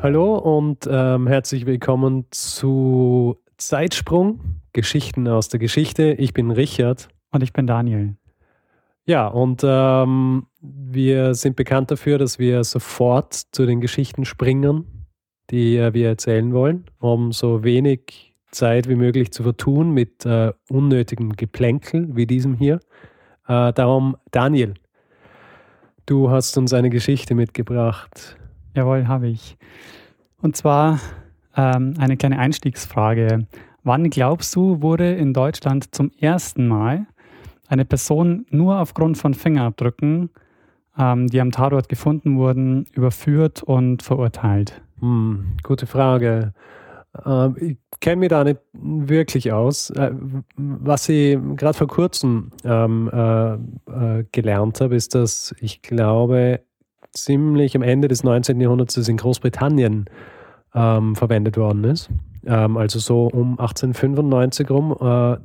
Hallo und ähm, herzlich willkommen zu Zeitsprung, Geschichten aus der Geschichte. Ich bin Richard. Und ich bin Daniel. Ja, und ähm, wir sind bekannt dafür, dass wir sofort zu den Geschichten springen, die äh, wir erzählen wollen, um so wenig Zeit wie möglich zu vertun mit äh, unnötigem Geplänkel wie diesem hier. Äh, darum, Daniel, du hast uns eine Geschichte mitgebracht. Jawohl, habe ich. Und zwar ähm, eine kleine Einstiegsfrage. Wann glaubst du, wurde in Deutschland zum ersten Mal eine Person nur aufgrund von Fingerabdrücken, ähm, die am Tatort gefunden wurden, überführt und verurteilt? Hm, gute Frage. Ähm, ich kenne mich da nicht wirklich aus. Äh, was ich gerade vor kurzem ähm, äh, äh, gelernt habe, ist, dass ich glaube, ziemlich am Ende des 19. Jahrhunderts in Großbritannien ähm, verwendet worden ist. Ähm, also so um 1895 rum. Äh,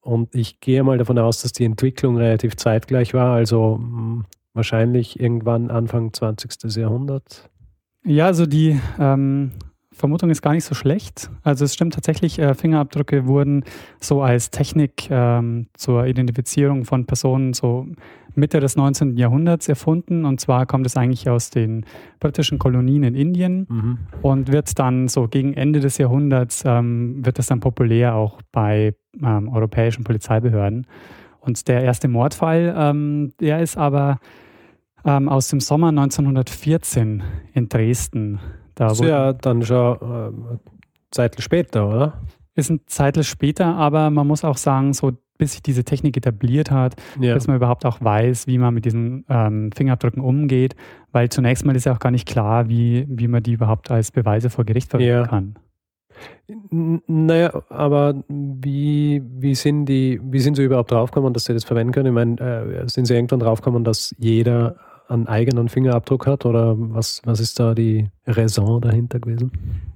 und ich gehe mal davon aus, dass die Entwicklung relativ zeitgleich war, also mh, hm, wahrscheinlich irgendwann Anfang 20. Jahrhundert. Ja, also die ähm, Vermutung ist gar nicht so schlecht. Also es stimmt tatsächlich, äh, Fingerabdrücke wurden so als Technik ähm, zur Identifizierung von Personen so Mitte des 19. Jahrhunderts erfunden. Und zwar kommt es eigentlich aus den britischen Kolonien in Indien mhm. und wird dann so gegen Ende des Jahrhunderts, ähm, wird das dann populär auch bei ähm, europäischen Polizeibehörden. Und der erste Mordfall, ähm, der ist aber ähm, aus dem Sommer 1914 in Dresden. Da das ist ja dann schon äh, Zeit später, oder? Ist ein Zeit später, aber man muss auch sagen, so bis sich diese Technik etabliert hat, ja. dass man überhaupt auch weiß, wie man mit diesen ähm, Fingerabdrücken umgeht, weil zunächst mal ist ja auch gar nicht klar, wie, wie man die überhaupt als Beweise vor Gericht verwenden ja. kann. Naja, aber wie, wie, sind die, wie sind Sie überhaupt draufgekommen, dass Sie das verwenden können? Ich meine, äh, sind Sie irgendwann draufgekommen, dass jeder einen eigenen Fingerabdruck hat oder was, was ist da die Raison dahinter gewesen?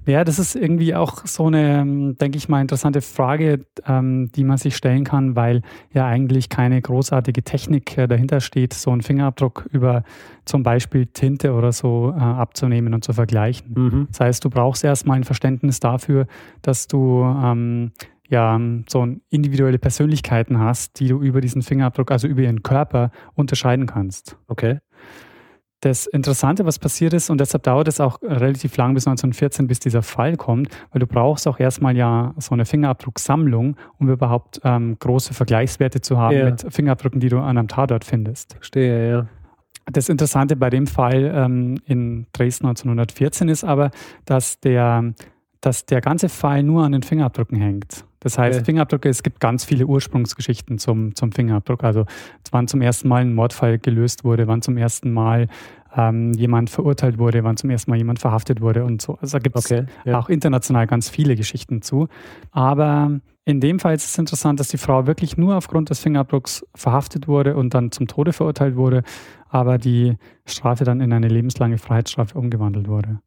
Ja, das ist irgendwie auch so eine, ähm, denke ich mal, interessante Frage, ähm, die man sich stellen kann, weil ja eigentlich keine großartige Technik äh, dahinter steht, so einen Fingerabdruck über zum Beispiel Tinte oder so äh, abzunehmen und zu vergleichen. Mhm. Das heißt, du brauchst erstmal ein Verständnis dafür, dass du ähm, ja, so individuelle Persönlichkeiten hast, die du über diesen Fingerabdruck, also über ihren Körper unterscheiden kannst. Okay. Das Interessante, was passiert ist, und deshalb dauert es auch relativ lang bis 1914, bis dieser Fall kommt, weil du brauchst auch erstmal ja so eine Fingerabdrucksammlung, um überhaupt ähm, große Vergleichswerte zu haben ja. mit Fingerabdrücken, die du an einem Tatort findest. Verstehe, ja. Das Interessante bei dem Fall ähm, in Dresden 1914 ist aber, dass der, dass der ganze Fall nur an den Fingerabdrücken hängt. Das heißt, okay. Fingerabdrücke, es gibt ganz viele Ursprungsgeschichten zum, zum Fingerabdruck. Also wann zum ersten Mal ein Mordfall gelöst wurde, wann zum ersten Mal ähm, jemand verurteilt wurde, wann zum ersten Mal jemand verhaftet wurde und so. Also da gibt es okay, ja. auch international ganz viele Geschichten zu. Aber in dem Fall ist es interessant, dass die Frau wirklich nur aufgrund des Fingerabdrucks verhaftet wurde und dann zum Tode verurteilt wurde, aber die Strafe dann in eine lebenslange Freiheitsstrafe umgewandelt wurde.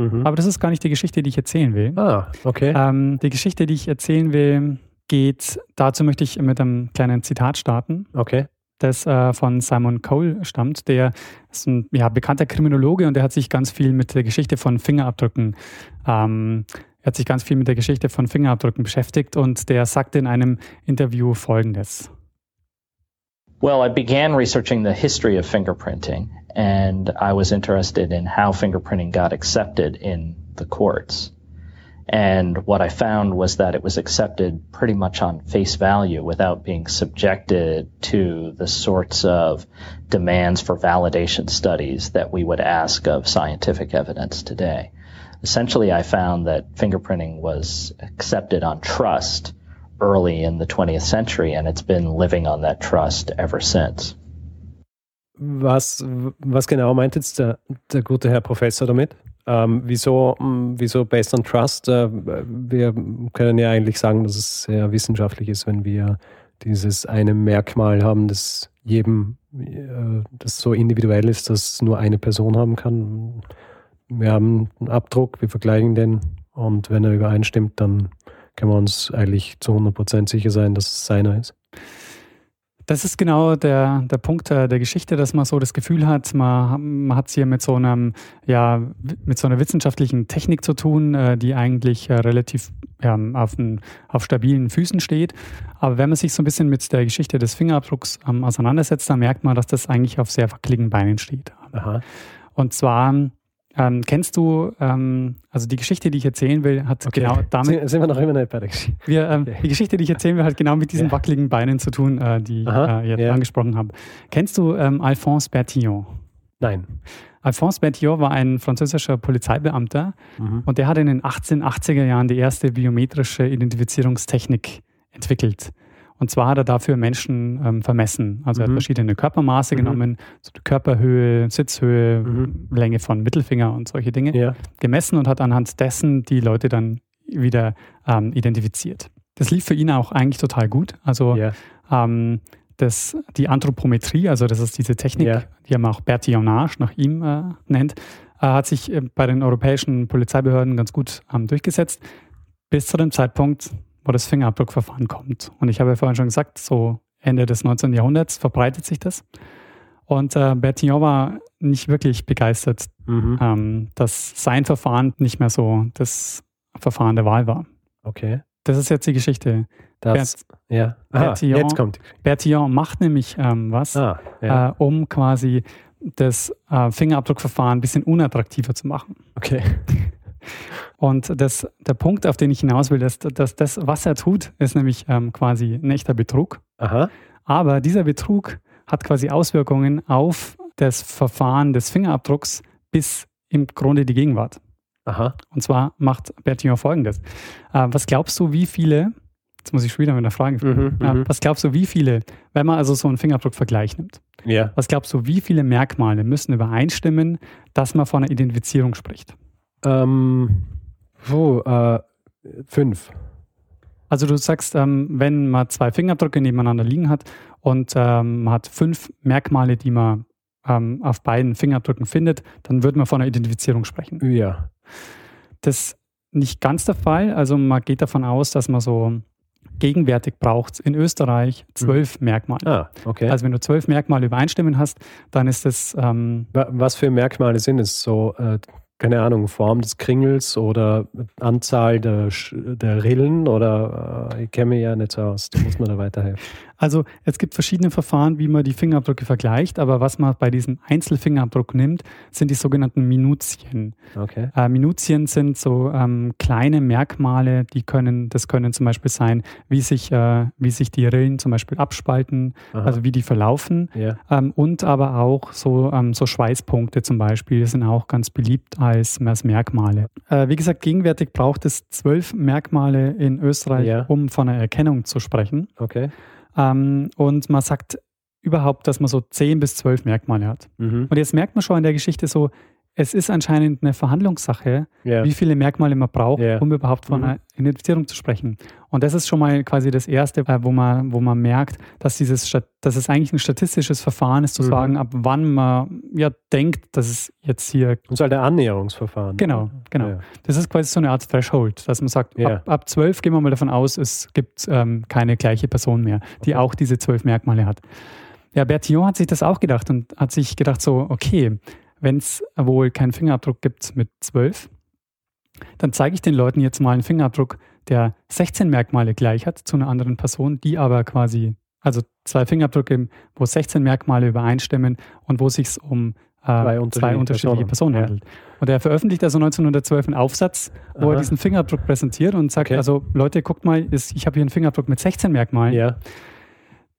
Mhm. Aber das ist gar nicht die Geschichte, die ich erzählen will. Ah, okay. Ähm, die Geschichte, die ich erzählen will, geht, dazu möchte ich mit einem kleinen Zitat starten. Okay. Das äh, von Simon Cole stammt. Der ist ein ja, bekannter Kriminologe und der hat sich ganz viel mit der Geschichte von Fingerabdrücken ähm, er hat sich ganz viel mit der Geschichte von Fingerabdrücken beschäftigt und der sagte in einem Interview Folgendes. Well, I began researching the history of fingerprinting and I was interested in how fingerprinting got accepted in the courts. And what I found was that it was accepted pretty much on face value without being subjected to the sorts of demands for validation studies that we would ask of scientific evidence today. Essentially, I found that fingerprinting was accepted on trust early in the 20th century, and it's been living on that trust ever since. Was, was genau meint jetzt der, der gute Herr Professor damit? Ähm, wieso, hm, wieso Based on Trust? Äh, wir können ja eigentlich sagen, dass es sehr wissenschaftlich ist, wenn wir dieses eine Merkmal haben, das jedem, äh, das so individuell ist, dass nur eine Person haben kann. Wir haben einen Abdruck, wir vergleichen den und wenn er übereinstimmt, dann können wir uns eigentlich zu 100% sicher sein, dass es seiner ist. Das ist genau der, der Punkt der Geschichte, dass man so das Gefühl hat, man, man hat es hier mit so einem, ja, mit so einer wissenschaftlichen Technik zu tun, äh, die eigentlich äh, relativ ja, auf, ein, auf stabilen Füßen steht. Aber wenn man sich so ein bisschen mit der Geschichte des Fingerabdrucks ähm, auseinandersetzt, dann merkt man, dass das eigentlich auf sehr wackeligen Beinen steht. Aha. Und zwar ähm, kennst du, ähm, also die Geschichte, die ich erzählen will, hat okay. genau damit. Sind wir noch immer nicht bei der Geschichte? Wir, ähm, okay. Die Geschichte, die ich erzählen will, hat genau mit diesen ja. wackeligen Beinen zu tun, äh, die Aha, ich äh, jetzt ja. angesprochen habe. Kennst du ähm, Alphonse Bertillon? Nein. Alphonse Bertillon war ein französischer Polizeibeamter mhm. und der hat in den 1880er Jahren die erste biometrische Identifizierungstechnik entwickelt. Und zwar hat er dafür Menschen ähm, vermessen. Also mhm. er hat mhm. verschiedene Körpermaße mhm. genommen, so Körperhöhe, Sitzhöhe, mhm. Länge von Mittelfinger und solche Dinge ja. gemessen und hat anhand dessen die Leute dann wieder ähm, identifiziert. Das lief für ihn auch eigentlich total gut. Also ja. ähm, das, die Anthropometrie, also das ist diese Technik, ja. die man auch Bertillonage nach ihm äh, nennt, äh, hat sich äh, bei den europäischen Polizeibehörden ganz gut ähm, durchgesetzt, bis zu dem Zeitpunkt, wo das Fingerabdruckverfahren kommt. Und ich habe ja vorhin schon gesagt, so Ende des 19. Jahrhunderts verbreitet sich das. Und äh, Bertillon war nicht wirklich begeistert, mhm. ähm, dass sein Verfahren nicht mehr so das Verfahren der Wahl war. Okay. Das ist jetzt die Geschichte. Das, Bert, ja. Aha, Bertillon, jetzt kommt. Bertillon macht nämlich ähm, was, ah, ja. äh, um quasi das äh, Fingerabdruckverfahren ein bisschen unattraktiver zu machen. Okay. Und das, der Punkt, auf den ich hinaus will, ist, dass das, was er tut, ist nämlich ähm, quasi ein echter Betrug. Aha. Aber dieser Betrug hat quasi Auswirkungen auf das Verfahren des Fingerabdrucks bis im Grunde die Gegenwart. Aha. Und zwar macht Bertillon folgendes. Äh, was glaubst du, wie viele, jetzt muss ich schon wieder mit einer Frage mhm, äh, mhm. was glaubst du, wie viele, wenn man also so einen Fingerabdruckvergleich nimmt, ja. was glaubst du, wie viele Merkmale müssen übereinstimmen, dass man von einer Identifizierung spricht? Ähm, Oh, äh, fünf. Also du sagst, ähm, wenn man zwei Fingerabdrücke nebeneinander liegen hat und ähm, man hat fünf Merkmale, die man ähm, auf beiden Fingerabdrücken findet, dann würde man von einer Identifizierung sprechen. Ja. Das ist nicht ganz der Fall. Also man geht davon aus, dass man so gegenwärtig braucht in Österreich zwölf mhm. Merkmale. Ah, okay. Also wenn du zwölf Merkmale übereinstimmen hast, dann ist das. Ähm, Was für Merkmale sind es? So äh, keine Ahnung, Form des Kringels oder Anzahl der, der Rillen oder äh, ich kenne mich ja nicht so aus, da muss man da weiterhelfen. Also es gibt verschiedene Verfahren, wie man die Fingerabdrücke vergleicht, aber was man bei diesem Einzelfingerabdruck nimmt, sind die sogenannten Minutien. Okay. Äh, Minutien sind so ähm, kleine Merkmale, die können, das können zum Beispiel sein, wie sich, äh, wie sich die Rillen zum Beispiel abspalten, Aha. also wie die verlaufen ja. ähm, und aber auch so, ähm, so Schweißpunkte zum Beispiel sind auch ganz beliebt als, als Merkmale. Äh, wie gesagt, gegenwärtig braucht es zwölf Merkmale in Österreich, ja. um von einer Erkennung zu sprechen. Okay. Ähm, und man sagt überhaupt, dass man so zehn bis zwölf Merkmale hat. Mhm. Und jetzt merkt man schon in der Geschichte so, es ist anscheinend eine Verhandlungssache, yeah. wie viele Merkmale man braucht, yeah. um überhaupt von mhm. einer Identifizierung zu sprechen. Und das ist schon mal quasi das Erste, äh, wo man, wo man merkt, dass, dieses, dass es eigentlich ein statistisches Verfahren ist, zu mhm. sagen, ab wann man ja denkt, dass es jetzt hier. Und so halt ein Annäherungsverfahren. Genau, genau. Ja. Das ist quasi so eine Art Threshold, dass man sagt, ja. ab, ab 12 gehen wir mal davon aus, es gibt ähm, keine gleiche Person mehr, die okay. auch diese zwölf Merkmale hat. Ja, Bertillon hat sich das auch gedacht und hat sich gedacht, so, okay, wenn es wohl keinen Fingerabdruck gibt mit 12, dann zeige ich den Leuten jetzt mal einen Fingerabdruck, der 16 Merkmale gleich hat zu einer anderen Person, die aber quasi, also zwei Fingerabdrücke, wo 16 Merkmale übereinstimmen und wo es sich um äh, zwei unterschiedliche, zwei unterschiedliche Personen, Personen handelt. Und er veröffentlicht also 1912 einen Aufsatz, wo Aha. er diesen Fingerabdruck präsentiert und sagt, okay. also Leute, guckt mal, ich habe hier einen Fingerabdruck mit 16 Merkmalen. Ja.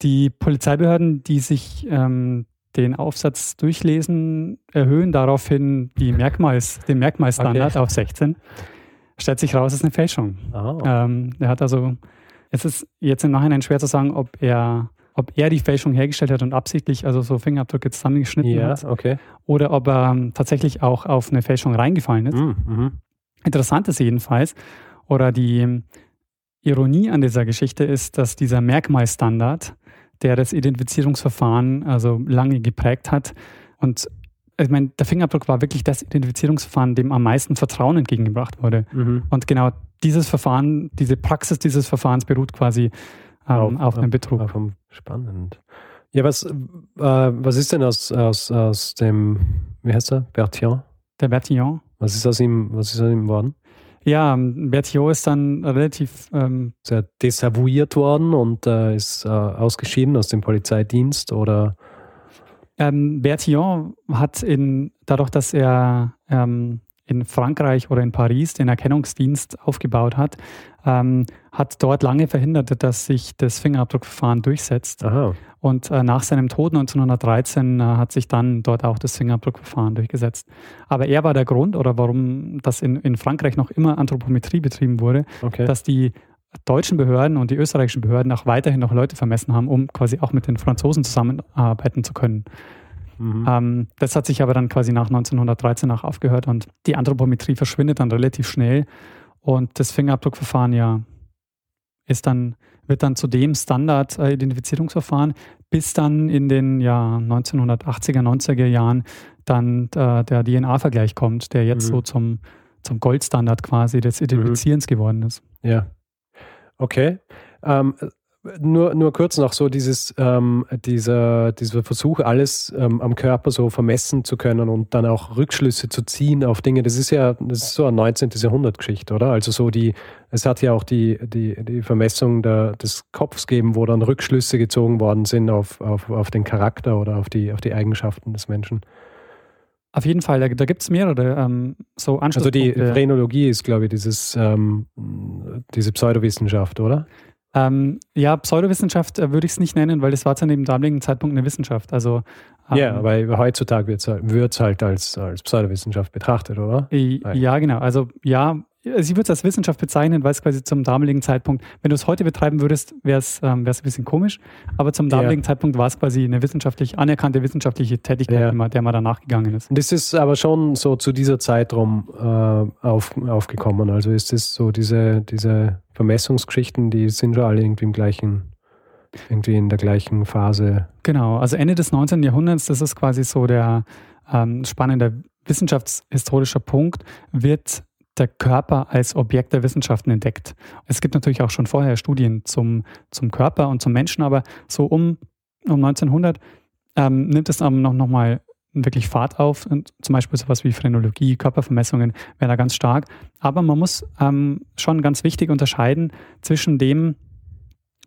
Die Polizeibehörden, die sich ähm, den Aufsatz durchlesen, erhöhen daraufhin die Merkmals, den Merkmalsstandard okay. auf 16. Stellt sich raus, es ist eine Fälschung. Oh. Ähm, er hat also, es ist jetzt im Nachhinein schwer zu sagen, ob er ob er die Fälschung hergestellt hat und absichtlich also so Fingerabdrücke zusammengeschnitten Ja, hat okay. oder ob er ähm, tatsächlich auch auf eine Fälschung reingefallen ist. Mhm. Mhm. Interessant ist jedenfalls, oder die ähm, Ironie an dieser Geschichte ist, dass dieser Merkmalstandard, der das Identifizierungsverfahren also lange geprägt hat und ich meine, der Fingerabdruck war wirklich das Identifizierungsverfahren, dem am meisten Vertrauen entgegengebracht wurde. Mhm. Und genau dieses Verfahren, diese Praxis dieses Verfahrens beruht quasi ähm, auf, einem Betrug. Auf einem spannend. Ja, was, äh, was ist denn aus, aus, aus dem, wie heißt er? Bertillon? Der Bertillon. Was ist aus ihm, was ist aus ihm geworden? Ja, Bertillon ist dann relativ, ähm, er desavouiert worden und äh, ist äh, ausgeschieden aus dem Polizeidienst oder? ähm, Bertillon hat in, dadurch, dass er ähm, in Frankreich oder in Paris den Erkennungsdienst aufgebaut hat, ähm, hat dort lange verhindert, dass sich das Fingerabdruckverfahren durchsetzt. Aha. Und äh, nach seinem Tod 1913 äh, hat sich dann dort auch das Fingerabdruckverfahren durchgesetzt. Aber er war der Grund, oder warum das in, in Frankreich noch immer Anthropometrie betrieben wurde, Okay. dass die deutschen Behörden und die österreichischen Behörden auch weiterhin noch Leute vermessen haben, um quasi auch mit den Franzosen zusammenarbeiten zu können. Mhm. Ähm, das hat sich aber dann quasi nach 1913 auch aufgehört und die Anthropometrie verschwindet dann relativ schnell und das Fingerabdruckverfahren ja ist dann, wird dann zu dem Standard-Identifizierungsverfahren, bis dann in den ja, 1980er, 90er Jahren dann äh, der DNA-Vergleich kommt, der jetzt Mhm. so zum, zum Goldstandard quasi des Identifizierens geworden ist. Ja. Okay. Ähm, nur, nur kurz noch so dieses, ähm, dieser, dieser Versuch, alles ähm, am Körper so vermessen zu können und dann auch Rückschlüsse zu ziehen auf Dinge. Das ist ja, das ist so eine 19. Jahrhundert-Geschichte, oder? Also so die, es hat ja auch die, die, die Vermessung der, des Kopfs gegeben, wo dann Rückschlüsse gezogen worden sind auf, auf, auf den Charakter oder auf die, auf die Eigenschaften des Menschen. Auf jeden Fall, da, da gibt es mehrere ähm, so Also die. Phrenologie ist, glaube ich, dieses, ähm, diese Pseudowissenschaft, oder? Ähm, ja, Pseudowissenschaft äh, würde ich es nicht nennen, weil das war zu dem damaligen Zeitpunkt eine Wissenschaft. Also ähm, Ja, weil heutzutage wird es halt, halt als, als Pseudowissenschaft betrachtet, oder? äh, ja, genau. Also ja, sie würde es als Wissenschaft bezeichnen, weil es quasi zum damaligen Zeitpunkt, wenn du es heute betreiben würdest, wäre es ähm, wär's ein bisschen komisch. Aber zum Ja. damaligen Zeitpunkt war es quasi eine wissenschaftlich anerkannte wissenschaftliche Tätigkeit, Ja. man, der man da nachgegangen ist. Das ist aber schon so zu dieser Zeit rum äh, auf, aufgekommen. Also ist es so diese, diese Vermessungsgeschichten, die sind schon alle irgendwie im gleichen, irgendwie in der gleichen Phase. Genau, also Ende des 19. Jahrhunderts, das ist quasi so der ähm, spannende wissenschaftshistorischer Punkt, wird der Körper als Objekt der Wissenschaften entdeckt. Es gibt natürlich auch schon vorher Studien zum, zum Körper und zum Menschen, aber so um, um 1900 ähm, nimmt es dann noch, noch mal wirklich Fahrt auf. Und zum Beispiel sowas wie Phrenologie, Körpervermessungen wären da ganz stark. Aber man muss ähm, schon ganz wichtig unterscheiden zwischen dem,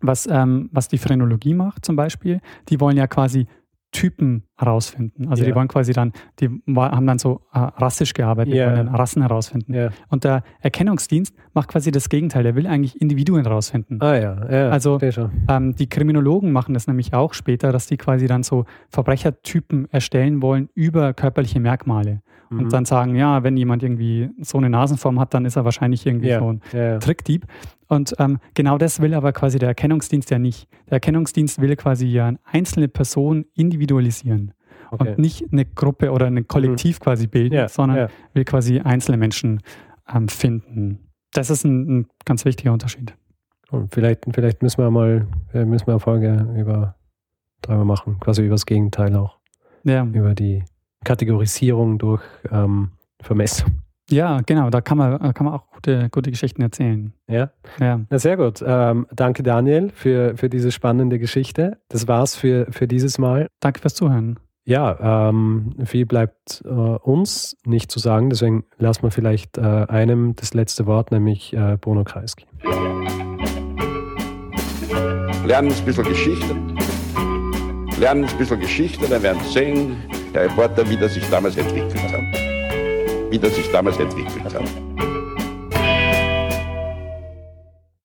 was, ähm, was die Phrenologie macht zum Beispiel. Die wollen ja quasi Typen herausfinden. Also Ja. die wollen quasi dann, die haben dann so äh, rassisch gearbeitet, Ja. wollen dann Rassen herausfinden. Ja. Und der Erkennungsdienst macht quasi das Gegenteil. Der will eigentlich Individuen herausfinden. Ah ja, ja Also-. Ähm, die Kriminologen machen das nämlich auch später, dass die quasi dann so Verbrechertypen erstellen wollen über körperliche Merkmale. Mhm. Und dann sagen, ja, wenn jemand irgendwie so eine Nasenform hat, dann ist er wahrscheinlich irgendwie so ein. Trickdieb. Und ähm, genau das will aber quasi der Erkennungsdienst ja nicht. Der Erkennungsdienst will quasi ja eine einzelne Person individualisieren Okay. und nicht eine Gruppe oder ein Kollektiv quasi bilden, ja, sondern ja. will quasi einzelne Menschen ähm, finden. Das ist ein, ein ganz wichtiger Unterschied. Und vielleicht, vielleicht müssen wir mal, äh, müssen wir eine Folge über drüber machen, quasi über das Gegenteil auch, Ja, über die Kategorisierung durch ähm, Vermessung. ja genau, da kann man, kann man auch gute, gute Geschichten erzählen. Ja, Ja. Na, sehr gut. Ähm, danke Daniel für, für diese spannende Geschichte. Das war's für, für dieses Mal. Danke fürs Zuhören. Ja, ähm, viel bleibt äh, uns nicht zu sagen, deswegen lassen wir vielleicht äh, einem das letzte Wort, nämlich äh, Bruno Kreisky. Lernen ein bisschen Geschichte. Lernen ein bisschen Geschichte, dann werden Sie sehen, der Reporter, wie das sich damals entwickelt hat. Wie das sich damals entwickelt hat.